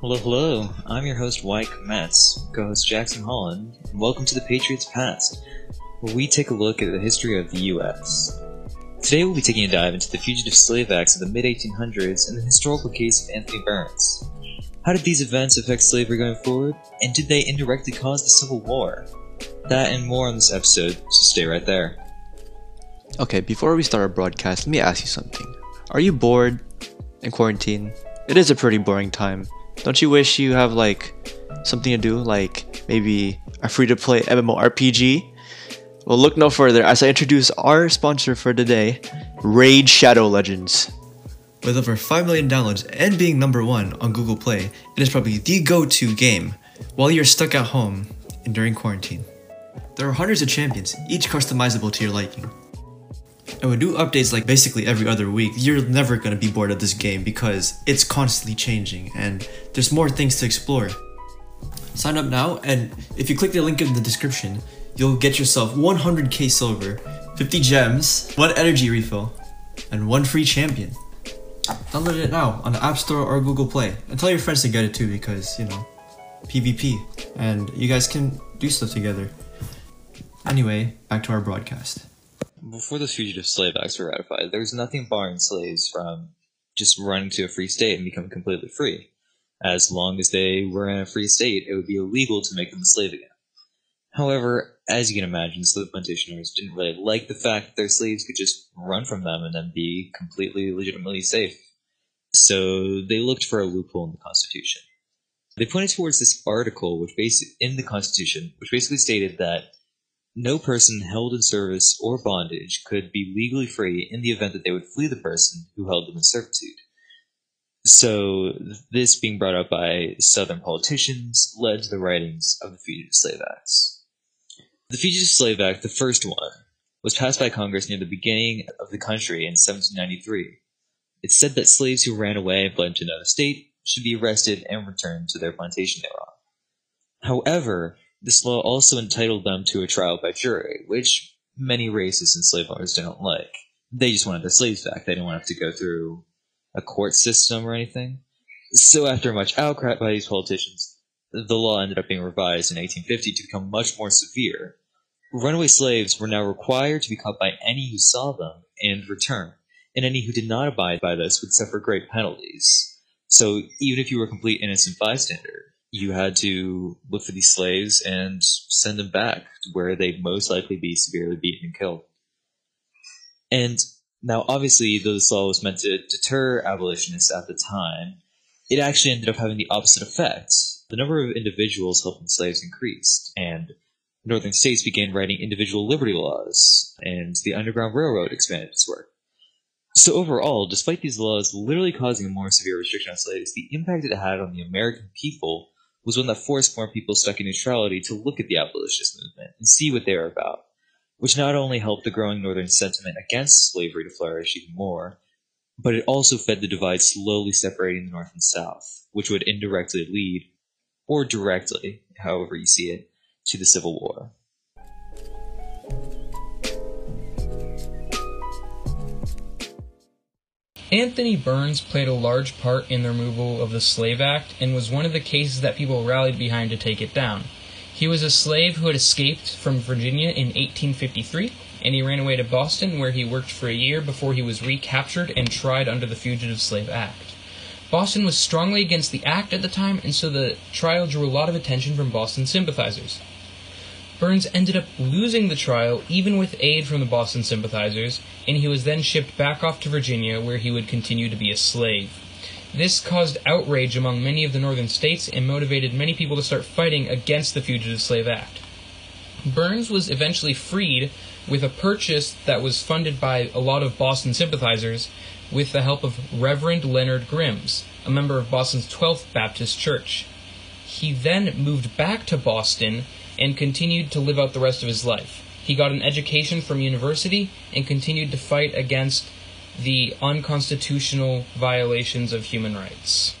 Hello, hello. I'm your host, Wyke Metz, co-host Jackson Holland, and welcome to the Patriots Past, where we take a look at the history of the U.S. Today we'll be taking a dive into the Fugitive Slave Acts of the mid-1800s and the historical case of Anthony Burns. How did these events affect slavery going forward, and did they indirectly cause the Civil War? That and more on this episode, so stay right there. Okay, before we start our broadcast, let me ask you something. Are you bored in quarantine? It is a pretty boring time. Don't you wish you have like something to do, like maybe a free to play MMORPG? Well, look no further as I introduce our sponsor for today, Raid Shadow Legends. With over 5 million downloads and being number one on Google Play, it is probably the go to game while you're stuck at home and during quarantine. There are hundreds of champions, each customizable to your liking. And we do updates like basically every other week. You're never gonna be bored of this game because it's constantly changing and there's more things to explore. Sign up now, and if you click the link in the description, you'll get yourself 100k silver, 50 gems, one energy refill, and one free champion. Download it now on the App Store or Google Play, and tell your friends to get it too because, you know, PvP, and you guys can do stuff together. Anyway, back to our broadcast. Before the Fugitive Slave Acts were ratified, there was nothing barring slaves from just running to a free state and becoming completely free. As long as they were in a free state, it would be illegal to make them a slave again. However, as you can imagine, slave plantationers didn't really like the fact that their slaves could just run from them and then be completely legitimately safe. So they looked for a loophole in the Constitution. They pointed towards this article which basi- in the Constitution, which basically stated that no person held in service or bondage could be legally free in the event that they would flee the person who held them in servitude. So, this being brought up by Southern politicians led to the writings of the Fugitive Slave Acts. The Fugitive Slave Act, the first one, was passed by Congress near the beginning of the country in 1793. It said that slaves who ran away and fled to another state should be arrested and returned to their plantation they were on. However, this law also entitled them to a trial by jury, which many racists and slave owners don't like. They just wanted their slaves back. They didn't want to have to go through a court system or anything. So after much outcry by these politicians, the law ended up being revised in 1850 to become much more severe. Runaway slaves were now required to be caught by any who saw them and return, and any who did not abide by this would suffer great penalties. So even if you were a complete innocent bystander, you had to look for these slaves and send them back to where they'd most likely be severely beaten and killed. And now, obviously, though this law was meant to deter abolitionists at the time, it actually ended up having the opposite effect. The number of individuals helping slaves increased, and northern states began writing individual liberty laws, and the Underground Railroad expanded its work. So overall, despite these laws literally causing a more severe restriction on slaves, the impact it had on the American people was one that forced more people stuck in neutrality to look at the abolitionist movement and see what they were about, which not only helped the growing northern sentiment against slavery to flourish even more, but it also fed the divide slowly separating the North and South, which would indirectly lead, or directly, however you see it, to the Civil War. Anthony Burns played a large part in the removal of the Slave Act and was one of the cases that people rallied behind to take it down. He was a slave who had escaped from Virginia in 1853, and he ran away to Boston where he worked for a year before he was recaptured and tried under the Fugitive Slave Act. Boston was strongly against the act at the time, and so the trial drew a lot of attention from Boston sympathizers. Burns ended up losing the trial even with aid from the Boston sympathizers, and he was then shipped back off to Virginia where he would continue to be a slave. This caused outrage among many of the northern states and motivated many people to start fighting against the Fugitive Slave Act. Burns was eventually freed with a purchase that was funded by a lot of Boston sympathizers with the help of Reverend Leonard Grimes, a member of Boston's 12th Baptist Church. He then moved back to Boston and continued to live out the rest of his life. He got an education from university and continued to fight against the unconstitutional violations of human rights.